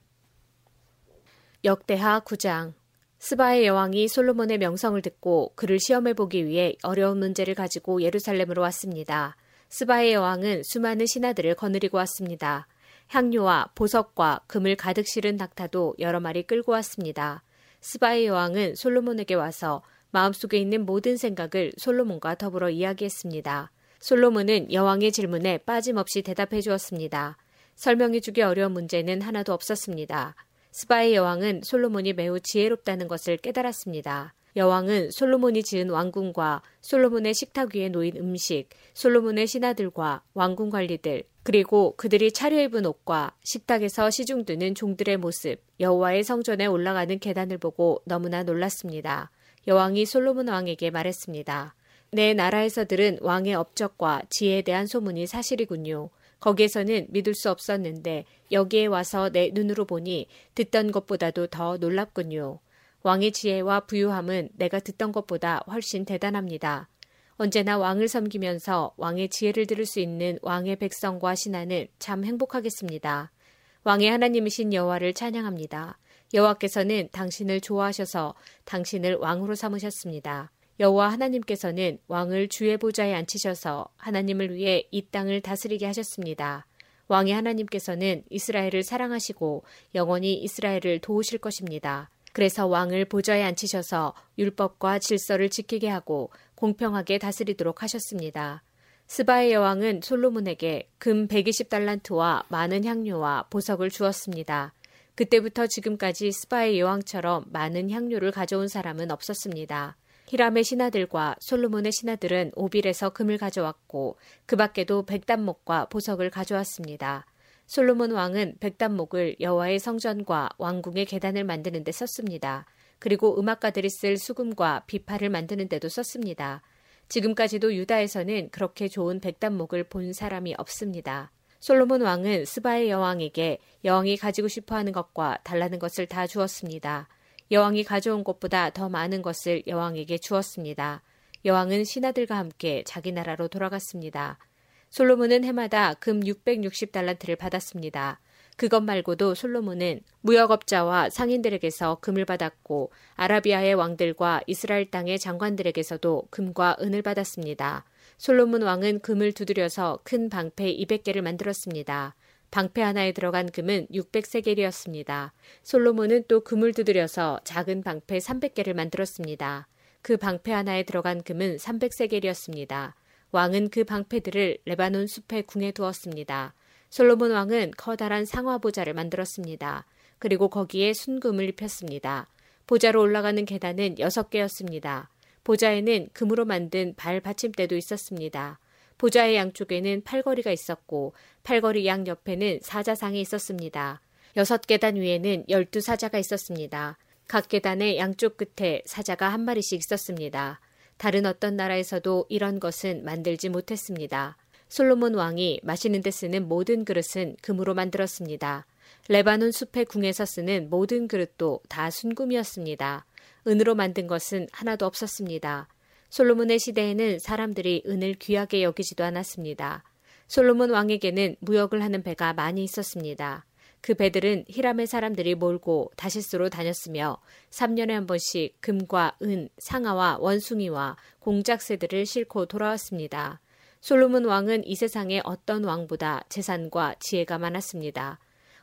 역대하 9장 스바의 여왕이 솔로몬의 명성을 듣고 그를 시험해 보기 위해 어려운 문제를 가지고 예루살렘으로 왔습니다. 스바의 여왕은 수많은 신하들을 거느리고 왔습니다. 향료와 보석과 금을 가득 실은 낙타도 여러 마리 끌고 왔습니다. 스바의 여왕은 솔로몬에게 와서 마음속에 있는 모든 생각을 솔로몬과 더불어 이야기했습니다. 솔로몬은 여왕의 질문에 빠짐없이 대답해 주었습니다. 설명해 주기 어려운 문제는 하나도 없었습니다. 스바의 여왕은 솔로몬이 매우 지혜롭다는 것을 깨달았습니다. 여왕은 솔로몬이 지은 왕궁과 솔로몬의 식탁 위에 놓인 음식, 솔로몬의 신하들과 왕궁 관리들, 그리고 그들이 차려입은 옷과 식탁에서 시중 드는 종들의 모습, 여호와의 성전에 올라가는 계단을 보고 너무나 놀랐습니다. 여왕이 솔로몬 왕에게 말했습니다. 내 나라에서 들은 왕의 업적과 지혜에 대한 소문이 사실이군요. 거기에서는 믿을 수 없었는데 여기에 와서 내 눈으로 보니 듣던 것보다도 더 놀랍군요. 왕의 지혜와 부유함은 내가 듣던 것보다 훨씬 대단합니다. 언제나 왕을 섬기면서 왕의 지혜를 들을 수 있는 왕의 백성과 신하는 참 행복하겠습니다. 왕의 하나님이신 여호와를 찬양합니다. 여호와께서는 당신을 좋아하셔서 당신을 왕으로 삼으셨습니다. 여호와 하나님께서는 왕을 주의 보좌에 앉히셔서 하나님을 위해 이 땅을 다스리게 하셨습니다. 왕의 하나님께서는 이스라엘을 사랑하시고 영원히 이스라엘을 도우실 것입니다. 그래서 왕을 보좌에 앉히셔서 율법과 질서를 지키게 하고 공평하게 다스리도록 하셨습니다. 스바의 여왕은 솔로몬에게 금 120달란트와 많은 향료와 보석을 주었습니다. 그때부터 지금까지 스바의 여왕처럼 많은 향료를 가져온 사람은 없었습니다. 히람의 신하들과 솔로몬의 신하들은 오빌에서 금을 가져왔고 그 밖에도 백단목과 보석을 가져왔습니다. 솔로몬 왕은 백단목을 여호와의 성전과 왕궁의 계단을 만드는 데 썼습니다. 그리고 음악가들이 쓸 수금과 비파를 만드는 데도 썼습니다. 지금까지도 유다에서는 그렇게 좋은 백단목을 본 사람이 없습니다. 솔로몬 왕은 스바의 여왕에게 여왕이 가지고 싶어 하는 것과 달라는 것을 다 주었습니다. 여왕이 가져온 것보다 더 많은 것을 여왕에게 주었습니다. 여왕은 신하들과 함께 자기 나라로 돌아갔습니다. 솔로몬은 해마다 금 660달란트를 받았습니다. 그것 말고도 솔로몬은 무역업자와 상인들에게서 금을 받았고 아라비아의 왕들과 이스라엘 땅의 장관들에게서도 금과 은을 받았습니다. 솔로몬 왕은 금을 두드려서 큰 방패 200개를 만들었습니다. 방패 하나에 들어간 금은 600세겔이었습니다. 솔로몬은 또 금을 두드려서 작은 방패 300개를 만들었습니다. 그 방패 하나에 들어간 금은 300세겔이었습니다. 왕은 그 방패들을 레바논 숲에 궁에 두었습니다. 솔로몬 왕은 커다란 상화 보자를 만들었습니다. 그리고 거기에 순금을 입혔습니다. 보자로 올라가는 계단은 여섯 개였습니다. 보자에는 금으로 만든 발 받침대도 있었습니다. 보자의 양쪽에는 팔걸이가 있었고 팔걸이 양 옆에는 사자상이 있었습니다. 여섯 계단 위에는 열두 사자가 있었습니다. 각 계단의 양쪽 끝에 사자가 한 마리씩 있었습니다. 다른 어떤 나라에서도 이런 것은 만들지 못했습니다. 솔로몬 왕이 마시는 데 쓰는 모든 그릇은 금으로 만들었습니다. 레바논 숲의 궁에서 쓰는 모든 그릇도 다 순금이었습니다. 은으로 만든 것은 하나도 없었습니다. 솔로몬의 시대에는 사람들이 은을 귀하게 여기지도 않았습니다. 솔로몬 왕에게는 무역을 하는 배가 많이 있었습니다. 그 배들은 히람의 사람들이 몰고 다시스로 다녔으며 3년에 한 번씩 금과 은, 상아와 원숭이와 공작새들을 싣고 돌아왔습니다. 솔로몬 왕은 이 세상의 어떤 왕보다 재산과 지혜가 많았습니다.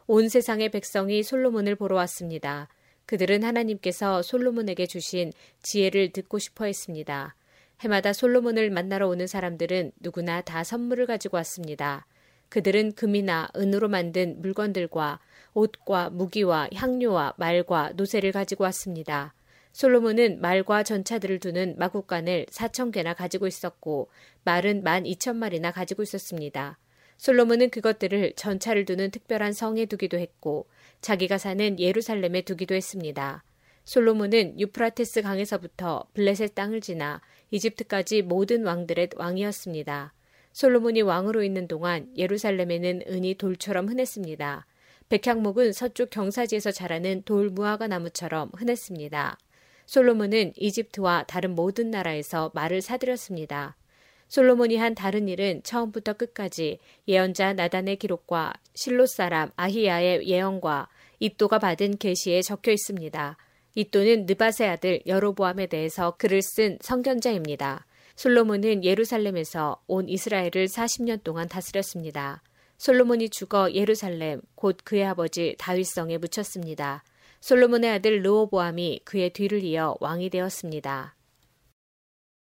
온 세상의 백성이 솔로몬을 보러 왔습니다. 그들은 하나님께서 솔로몬에게 주신 지혜를 듣고 싶어 했습니다. 해마다 솔로몬을 만나러 오는 사람들은 누구나 다 선물을 가지고 왔습니다. 그들은 금이나 은으로 만든 물건들과 옷과 무기와 향료와 말과 노새를 가지고 왔습니다. 솔로몬은 말과 전차들을 두는 마국간을 4천 개나 가지고 있었고 말은 1만 2천 마리나 가지고 있었습니다. 솔로몬은 그것들을 전차를 두는 특별한 성에 두기도 했고 자기가 사는 예루살렘에 두기도 했습니다. 솔로몬은 유프라테스 강에서부터 블레셋 땅을 지나 이집트까지 모든 왕들의 왕이었습니다. 솔로몬이 왕으로 있는 동안 예루살렘에는 은이 돌처럼 흔했습니다. 백향목은 서쪽 경사지에서 자라는 돌 무화과 나무처럼 흔했습니다. 솔로몬은 이집트와 다른 모든 나라에서 말을 사들였습니다. 솔로몬이 한 다른 일은 처음부터 끝까지 예언자 나단의 기록과 실로 사람 아히야의 예언과 이또가 받은 계시에 적혀 있습니다. 이또는 느바세 아들 여로보암에 대해서 글을 쓴 성견자입니다. 솔로몬은 예루살렘에서 온 이스라엘을 40년 동안 다스렸습니다. 솔로몬이 죽어 예루살렘 곧 그의 아버지 다윗성에 묻혔습니다. 솔로몬의 아들 르호보암이 그의 뒤를 이어 왕이 되었습니다.